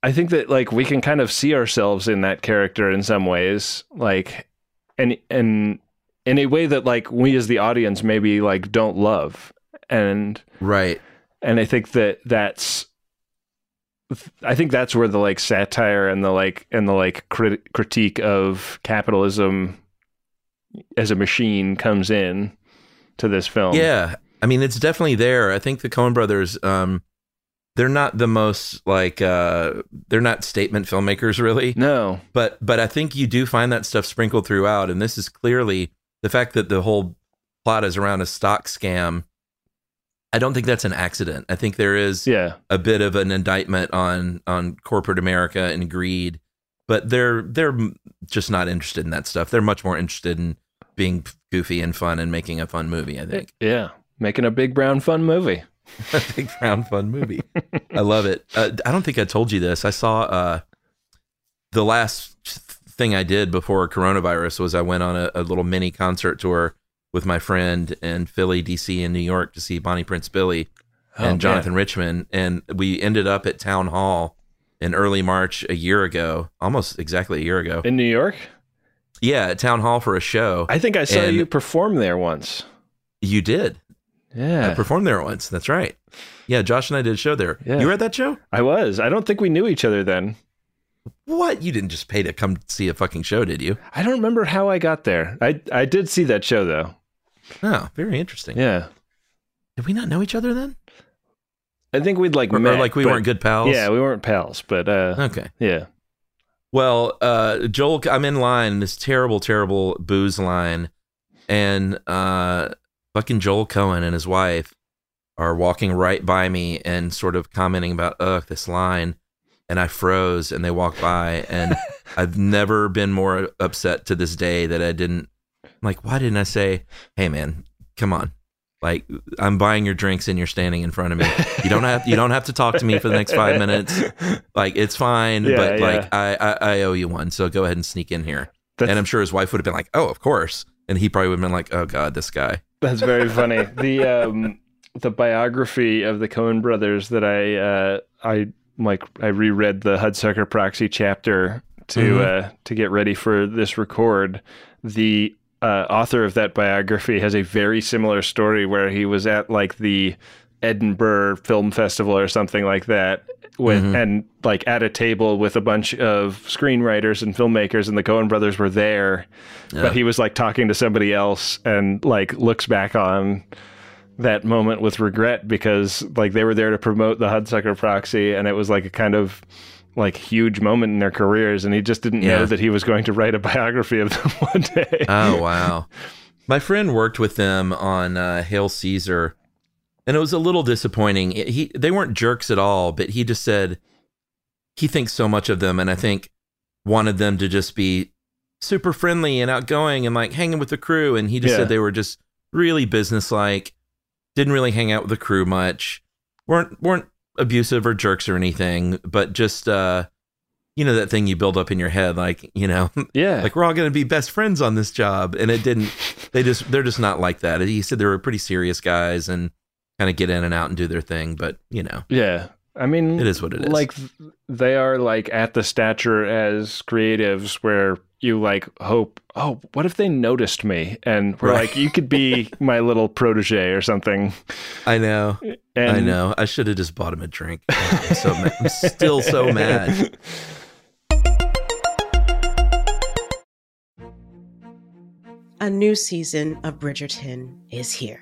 I think that like we can kind of see ourselves in that character in some ways, like and and in a way that like we as the audience maybe like don't love. And right. and I think that that's I think that's where the like satire and the like and the like crit- critique of capitalism as a machine comes in to this film. Yeah, I mean, it's definitely there. I think the Coen Brothers, um, they're not the most like uh, they're not statement filmmakers, really. No. but but I think you do find that stuff sprinkled throughout, and this is clearly the fact that the whole plot is around a stock scam. I don't think that's an accident. I think there is Yeah. a bit of an indictment on on corporate America and greed, but they're they're just not interested in that stuff. They're much more interested in being goofy and fun and making a fun movie. I think Yeah. Making a big brown fun movie. [laughs] a big brown fun movie. I love it. Uh, I don't think I told you this. I saw uh, the last thing I did before coronavirus was I went on a, a little mini concert tour with my friend in Philly, DC, and New York to see Bonnie Prince Billy Oh, and man. Jonathan Richman, and we ended up at Town Hall in early March a year ago, almost exactly a year ago. In New York? Yeah, at Town Hall for a show. I think I saw And you perform there once. You did. Yeah. I performed there once. That's right. Yeah, Josh and I did a show there. Yeah. You were at that show? I was. I don't think we knew each other then. What? You didn't just pay to come see a fucking show, did you? I don't remember how I got there. I I did see that show though. Oh, very interesting. Yeah. Did we not know each other then? I think we'd like Or- or like we but- weren't good pals? Yeah, we weren't pals, but uh Okay. yeah. Well, uh, Joel, I'm in line, this terrible, terrible booze line, and uh, fucking Joel Coen and his wife are walking right by me and sort of commenting about, ugh, this line. And I froze and they walked by, and [laughs] I've never been more upset to this day that I didn't, like, why didn't I say, hey, man, come on. Like I'm buying your drinks and you're standing in front of me. You don't have you don't have to talk to me for the next five minutes. Like it's fine, Yeah, but yeah. like I, I I owe you one, so go ahead and sneak in here. That's- and I'm sure his wife would have been like, "Oh, of course," and he probably would have been like, "Oh God, this guy." That's very funny. the um the biography of the Coen brothers that I uh I like I reread the Hudsucker Proxy chapter to Mhm. uh to get ready for this record. The uh, author of that biography has a very similar story where he was at like the Edinburgh Film Festival or something like that with Mhm. and like at a table with a bunch of screenwriters and filmmakers and the Coen brothers were there Yeah. but he was like talking to somebody else and like looks back on that moment with regret because like they were there to promote the Hudsucker proxy and it was like a kind of like huge moment in their careers and he just didn't Yeah. know that he was going to write a biography of them [laughs] one day. Oh wow. My friend worked with them on uh, Hail Caesar, and it was a little disappointing. It- he they weren't jerks at all, but he just said he thinks so much of them, and I think wanted them to just be super friendly and outgoing and like hanging with the crew. And he just Yeah. said they were just really businesslike, didn't really hang out with the crew much, weren't weren't abusive or jerks or anything, but just uh, you know that thing you build up in your head, like you know, [laughs] yeah. like we're all going to be best friends on this job and it didn't [laughs] they just they're just not like that he said they were pretty serious guys and kind of get in and out and do their thing but you know yeah. I mean It is what it is. Like th- they are like at the stature as creatives where you like hope, oh, what if they noticed me? And we're Right. like, you could be [laughs] my little protege or something. i know [laughs] And i know i should have just bought him a drink [laughs] i'm so mad. i'm still so mad A new season of Bridgerton is here.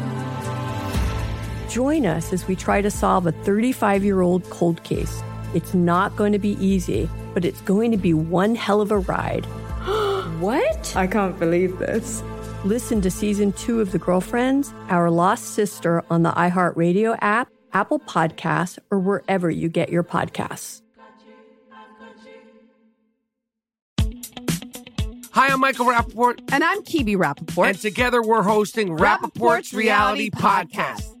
Join us as we try to solve a 35 year old cold case. It's not going to be easy, but it's going to be one hell of a ride. [gasps] What? I can't believe this. Listen to season two of The Girlfriends, Our Lost Sister on the iHeartRadio app, Apple Podcasts, or wherever you get your podcasts. Hi, I'm Michael Rapaport. And I'm Kibi Rapaport. And together we're hosting Rapaport's, Reality Podcast.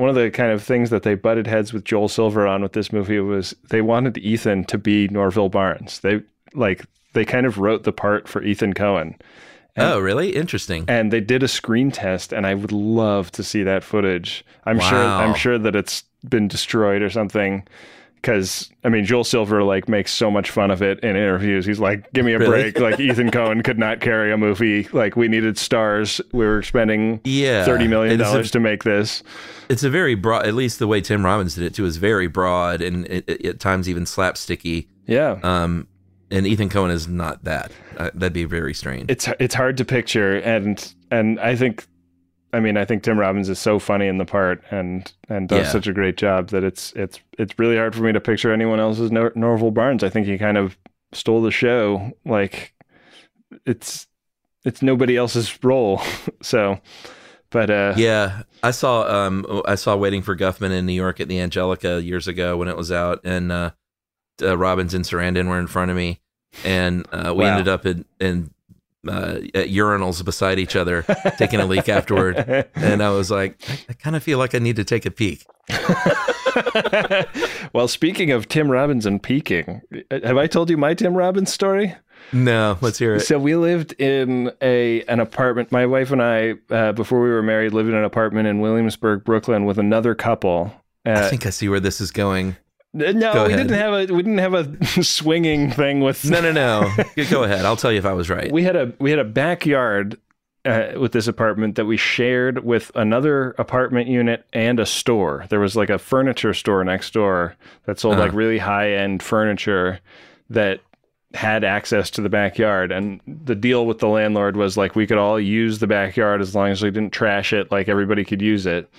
One of the kind of things that they butted heads with Joel Silver on with this movie was they wanted Ethan to be Norville Barnes. They like they kind of wrote the part for Ethan Coen. oh, really? Interesting. And they did a screen test, and I would love to see that footage. I'm sure. I'm sure that it's been destroyed or something. Because I mean, Joel Silver like makes so much fun of it in interviews. He's like, "Give me a Really? break!" Like Ethan [laughs] Coen could not carry a movie. Like we needed stars. We were spending Yeah, thirty million it is a- dollars to make this. It's a very broad. At least the way Tim Robbins did it too is very broad and it, it- at times even slapsticky. Yeah. Um, and Ethan Coen is not that. Uh, that'd be very strange. it's it's hard to picture and and I think I mean I think Tim Robbins is so funny in the part and and does Yeah. such a great job that it's it's it's really hard for me to picture anyone else as Nor- Norville Barnes. I think he kind of stole the show like it's it's nobody else's role. [laughs] so but uh yeah, I saw um I saw Waiting for Guffman in New York at the Angelika years ago when it was out, and uh, uh, Robbins and Sarandon were in front of me, and uh, we Wow. ended up in in uh, at urinals beside each other, taking a leak afterward, [laughs] and I was like, I, I kind of feel like I need to take a peek. [laughs] well, speaking of Tim Robbins and peaking, have I told you my Tim Robbins story? No, let's hear it. So we lived in a an apartment. My wife and I, uh, before we were married, lived in an apartment in Williamsburg, Brooklyn, with another couple. Uh, I think I see where this is going. No, go we didn't have a we didn't have a [laughs] swinging thing with. No, no, no. [laughs] Go ahead. I'll tell you if I was right. We had a we had a backyard uh, with this apartment that we shared with another apartment unit and a store. There was like a furniture store next door that sold Uh-huh. like really high end furniture that had access to the backyard and the deal with the landlord was like we could all use the backyard as long as we didn't trash it like everybody could use it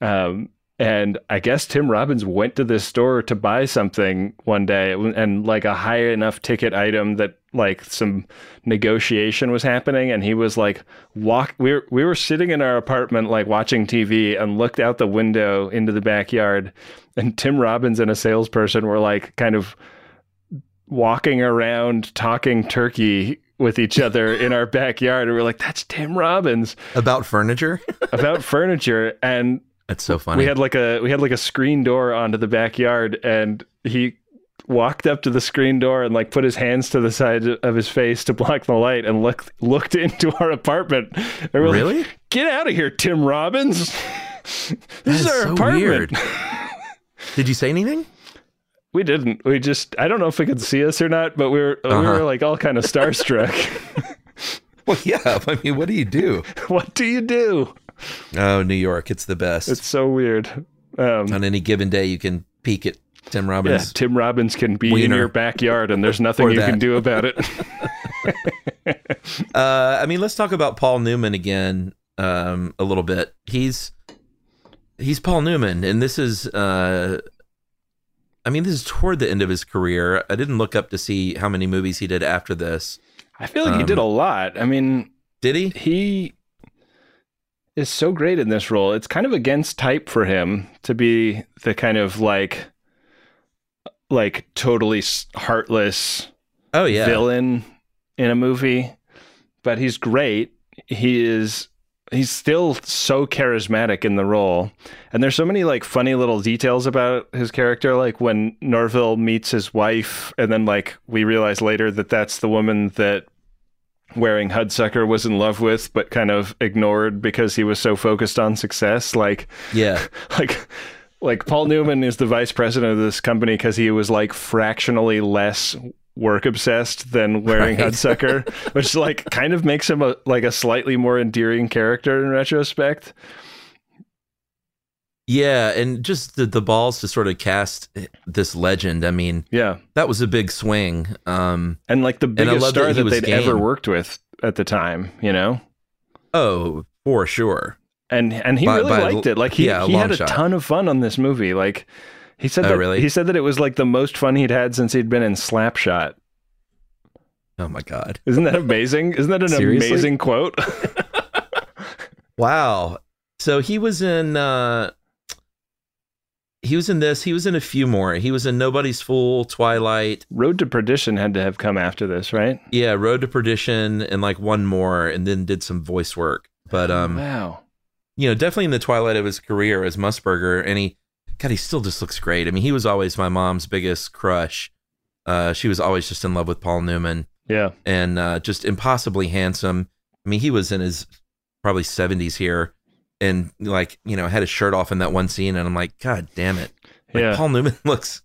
um, and I guess Tim Robbins went to this store to buy something one day and like a high enough ticket item that like some negotiation was happening. And he was like walk we were, we were sitting in our apartment like watching TV and looked out the window into the backyard. And Tim Robbins and a salesperson were like kind of walking around talking turkey with each other in our [laughs] backyard. And we are like that's Tim Robbins. About furniture? about furniture. And That's so funny. we had like a we had like a screen door onto the backyard, and he walked up to the screen door and like put his hands to the side of his face to block the light and looked looked [laughs] into our apartment. And we're like, Really? Get out of here, Tim Robbins. this is That our so apartment. weird. [laughs] Did you say anything? We didn't. We just I don't know if it could see us or not, but we were we Uh-huh. were like all kind of starstruck. [laughs] Well, yeah. I mean, what do you do? what do you do? Oh, New York. It's the best. It's so weird. Um, On any given day, you can peek at Tim yeah, Robbins. Tim Robbins can be in your backyard, and there's [laughs] nothing you that. can do about it. [laughs] Uh, I mean, let's talk about Paul Newman again um, a little bit. He's he's Paul Newman, and this is, uh, I mean, this is toward the end of his career. I didn't look up to see how many movies he did after this. I feel like he Um, did a lot. I mean, Did he? he is so great in this role. It's kind of against type for him to be the kind of like like totally heartless Oh yeah. villain in a movie, but he's great. He is he's still so charismatic in the role. And there's so many like funny little details about his character like when Norville meets his wife and then like we realize later that that's the woman that Waring Hudsucker was in love with but kind of ignored because he was so focused on success like Yeah. [laughs] like like Paul Newman is the vice president of this company because he was like fractionally less work obsessed than Waring Right. Hudsucker, [laughs] which like kind of makes him a like a slightly more endearing character in retrospect. Yeah, and just the, the balls to sort of cast this legend. I mean, Yeah, that was a big swing. Um, and like the biggest love that that, they'd ever worked with at the time, you know. oh, for sure. And and he By- really by- liked it. Like he, yeah, he had a shot. ton of fun on this movie. Like he said Oh, that really? he said that it was like the most fun he'd had since he'd been in Slapshot. Oh my god. Isn't that amazing? Isn't that an [laughs] Seriously? amazing quote? [laughs] Wow. So he was in uh he was in this, he was in a few more. He was in Nobody's Fool, Twilight, Road to Perdition had to have come after this, right? yeah, Road to Perdition and like one more and then did some voice work. But um Wow. you know, definitely in the twilight of his career as Mussburger, and he, God, he still just looks great. I mean, he was always my mom's biggest crush. Uh, she was always just in love with Paul Newman, Yeah. and uh, just impossibly handsome. I mean, he was in his probably seventies here, and like you know, I had his shirt off in that one scene, and I'm like, God damn it, like, Yeah. Paul Newman [laughs] looks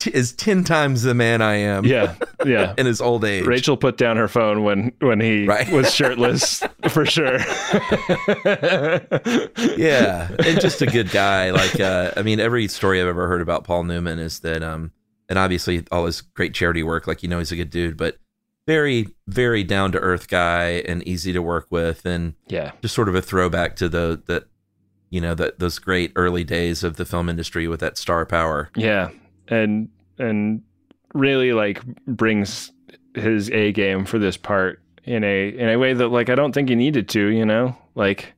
t- is ten times the man I am. Yeah. Yeah. [laughs] in his old age. Rachel put down her phone when when he Right. was shirtless [laughs] for sure. yeah and just a good guy like uh i mean every story i've ever heard about paul newman is that um and obviously all his great charity work like you know he's a good dude but very very down to earth guy and easy to work with and Yeah. just sort of a throwback to the that you know that those great early days of the film industry with that star power Yeah. And and really like brings his A game for this part in a in a way that like I don't think he needed to, you know? Like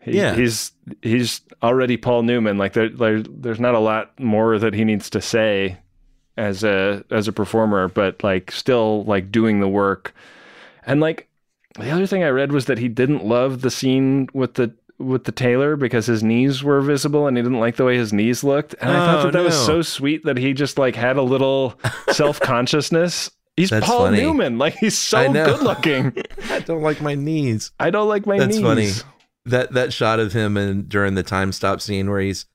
he, Yeah. he's he's already Paul Newman. Like there, there there's not a lot more that he needs to say as a as a performer, but like still like doing the work. And like the other thing I read was that he didn't love the scene with the with the tailor because his knees were visible and he didn't like the way his knees looked. And I thought Oh, that that was so sweet that he just like had a little [laughs] self consciousness. He's That's Paul funny. Newman. Like he's so good looking. [laughs] i don't like my knees I don't like my That's knees. funny. That that shot of him and during the time stop scene where he's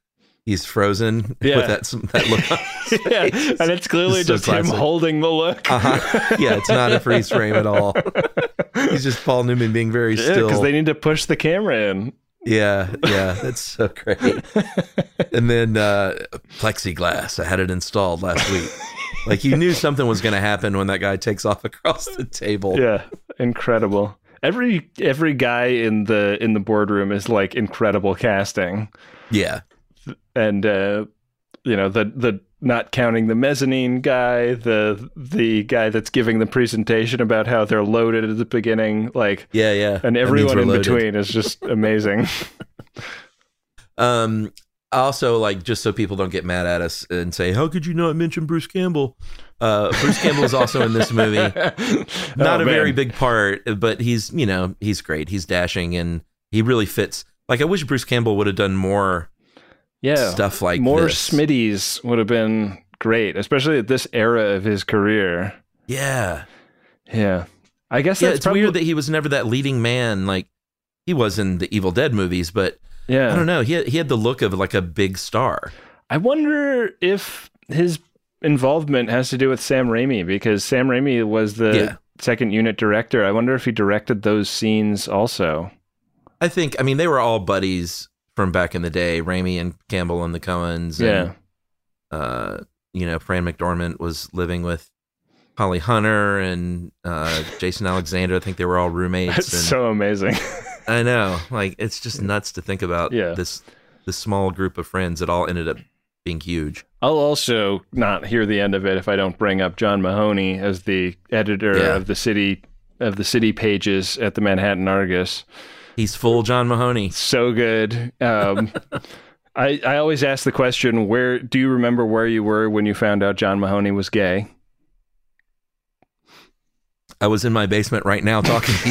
he's frozen Yeah. with that that look. On [laughs] his yeah, and it's clearly It's so just him holding the look. Uh-huh. Yeah, it's not a freeze frame at all. [laughs] He's just Paul Newman being very Yeah, still. because they need to push the camera in. yeah, yeah, that's so great. [laughs] and then uh, plexiglass. I had it installed last week. Like you knew something was going to happen when that guy takes off across the table. Yeah, incredible. Every every guy in the in the boardroom is like incredible casting, Yeah. And uh, you know the the not counting the mezzanine guy, the the guy that's giving the presentation about how they're loaded at the beginning, like Yeah, yeah. and everyone in loaded. between is just [laughs] amazing. Um, also, like, just so people don't get mad at us and say, "How could you not mention Bruce Campbell?" Uh, Bruce Campbell is also in this movie. [laughs] Not Oh, a very big part, but he's you know he's great. He's dashing and he really fits. Like, I wish Bruce Campbell would have done more yeah stuff like more this. Smitties would have been great, especially at this era of his career. Yeah, Yeah, I guess yeah. It's probably, weird that he was never that leading man. Like, he was in the Evil Dead movies, but yeah. I don't know. He had, he had the look of like a big star. I wonder if his involvement has to do with Sam Raimi because Sam Raimi was the Yeah. second unit director. I wonder if he directed those scenes also. I think. I mean, they were all buddies from back in the day. Raimi and Campbell and the Coens. Yeah. And, uh, you know, Fran McDormand was living with Holly Hunter and uh, Jason [laughs] Alexander. I think they were all roommates. That's and so amazing. [laughs] I know, like, it's just nuts to think about. Yeah. This this small group of friends that all ended up being huge. I'll also not hear the end of it if I don't bring up John Mahoney as the editor Yeah. of the city of the city pages at the Manhattan Argus. He's full John Mahoney. So good. Um, [laughs] I I always ask the question: Where do you remember where you were when you found out John Mahoney was gay? I was in my basement right now talking to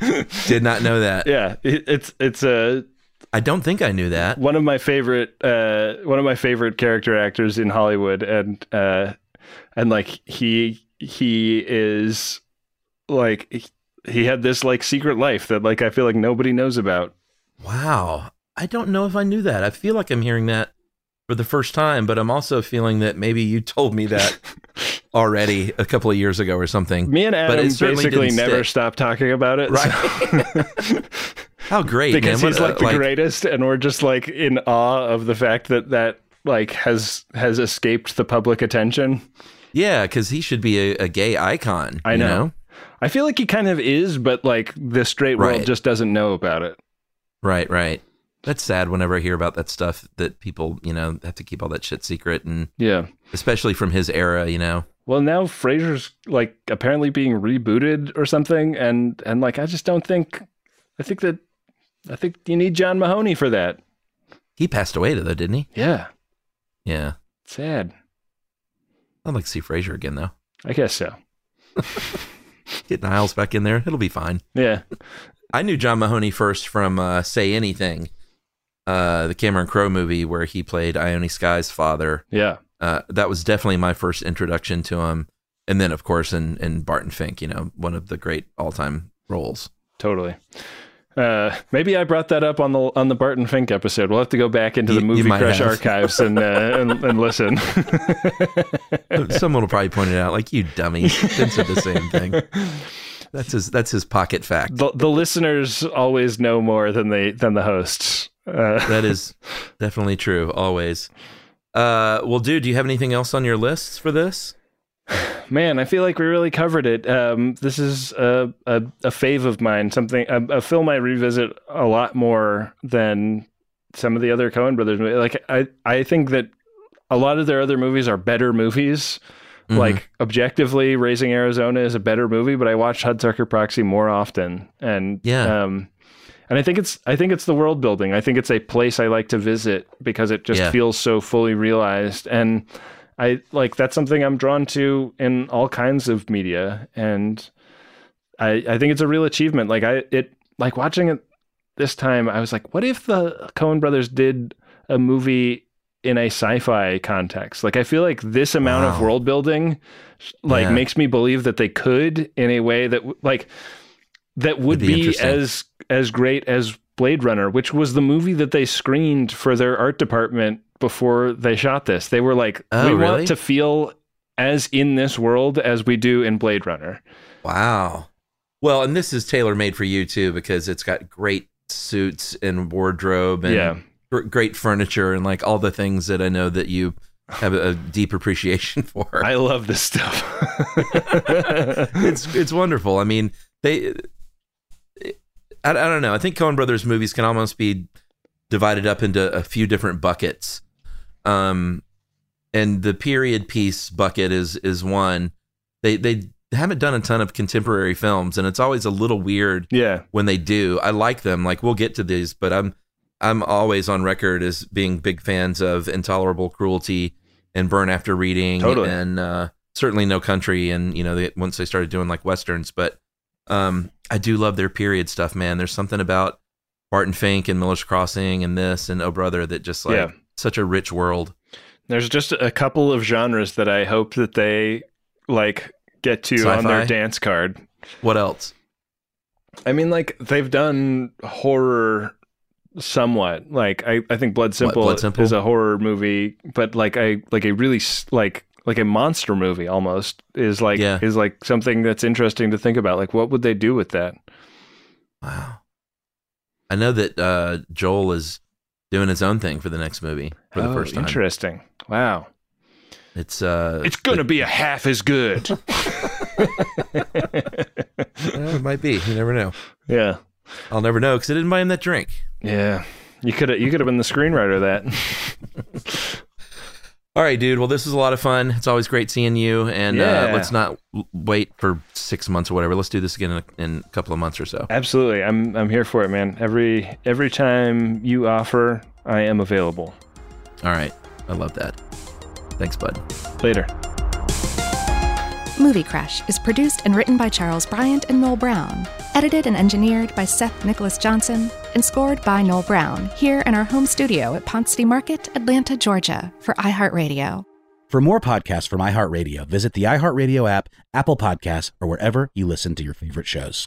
you. [laughs] Did not know that. Yeah, it, it's it's a. I don't think I knew that. One of my favorite, uh, one of my favorite character actors in Hollywood, and uh, and like he he is like he, had this like secret life that like I feel like nobody knows about. Wow, I don't know if I knew that. I feel like I'm hearing that for the first time, but I'm also feeling that maybe you told me that [laughs] already a couple of years ago or something. Me and but Adam it basically never stick. stop talking about it. Right. [laughs] How great, because man. he's What, like uh, the greatest, and we're just like in awe of the fact that that like has has escaped the public attention. Yeah, because he should be a, a gay icon. I you know. I feel like he kind of is, but like the straight world Right. just doesn't know about it. Right, right. That's sad whenever I hear about that stuff that people, you know, have to keep all that shit secret and Yeah. especially from his era, you know. Well, now Frasier's like apparently being rebooted or something, and and like I just don't think. I think that I think you need John Mahoney for that. He passed away though, didn't he? Yeah, Yeah. sad. I'd like to see Frasier again though. I guess so. [laughs] Get Niles back in there. It'll be fine. Yeah. I knew John Mahoney first from uh, Say Anything, uh, the Cameron Crowe movie where he played Ione Skye's father. Yeah. Uh, that was definitely my first introduction to him. And then, of course, in, in Barton Fink, you know, one of the great all time roles. Totally. Uh, maybe I brought that up on the on the Barton Fink episode. We'll have to go back into the you movie might crush have. archives and, uh, and and listen. [laughs] Someone will probably point it out, like, you dummy. Ben said the same thing. That's his, that's his pocket fact. the, the listeners always know more than they than the hosts. Uh, That is definitely true, always. Uh, well, dude, do you have anything else on your lists for this? [sighs] Man, I feel like we really covered it. Um, this is a, a a fave of mine. Something a, a film I revisit a lot more than some of the other Coen Brothers. movies. Like I I think that a lot of their other movies are better movies. Mhm. Like objectively, Raising Arizona is a better movie, but I watch Hudsucker Proxy more often, and Yeah. um, and I think it's I think it's the world building. I think it's a place I like to visit because it just Yeah. feels so fully realized and. I like that's something I'm drawn to in all kinds of media, and I I think it's a real achievement. Like I it like watching it this time, I was like, what if the Coen Brothers did a movie in a sci-fi context? Like I feel like this amount of world building, like Yeah. makes me believe that they could in a way that like that would be be, as as great as Blade Runner, which was the movie that they screened for their art department before they shot this. They were like, Oh, we really? want to feel as in this world as we do in Blade Runner. Wow. Well, and this is tailor made for you too because it's got great suits and wardrobe and Yeah. gr- great furniture and like all the things that I know that you have a, a deep appreciation [laughs] for. I love this stuff. [laughs] it's it's wonderful. I mean, they I, I don't know. I think Coen Brothers movies can almost be divided up into a few different buckets. Um and the period piece bucket is is one. They they haven't done a ton of contemporary films and it's always a little weird yeah. when they do. I like them. Like we'll get to these, but I'm I'm always on record as being big fans of Intolerable Cruelty and Burn After Reading Totally. and uh, certainly No Country and you know they, once they started doing like westerns, but um, I do love their period stuff, man. There's something about Barton Fink and Miller's Crossing and this and Oh Brother that just like Yeah. Such a rich world. There's just a couple of genres that I hope that they like get to on their dance card. What else? I mean, like they've done horror somewhat. Like I, I think Blood Simple, Blood Simple? is a horror movie, but like I like a really like like a monster movie almost is like Yeah. is like something that's interesting to think about. Like what would they do with that? Wow. I know that uh, Joel is doing his own thing for the next movie for the Oh, first time. Interesting. Wow. It's uh, It's gonna be a half as good. [laughs] It might be. You never know. yeah. I'll never know because I didn't buy him that drink. Yeah. You could have you could have been the screenwriter of that. [laughs] All right, dude. Well, this was a lot of fun. It's always great seeing you. And Yeah. uh, let's not wait for six months or whatever. Let's do this again in a, in a couple of months or so. Absolutely. I'm I'm here for it, man. Every every time you offer, I am available. All right. I love that. Thanks, bud. Later. Movie Crush is produced and written by Charles Bryant and Noel Brown, edited and engineered by Seth Nicholas Johnson, and scored by Noel Brown here in our home studio at Ponce City Market, Atlanta, Georgia, for iHeartRadio. For more podcasts from iHeartRadio, visit the iHeartRadio app, Apple Podcasts, or wherever you listen to your favorite shows.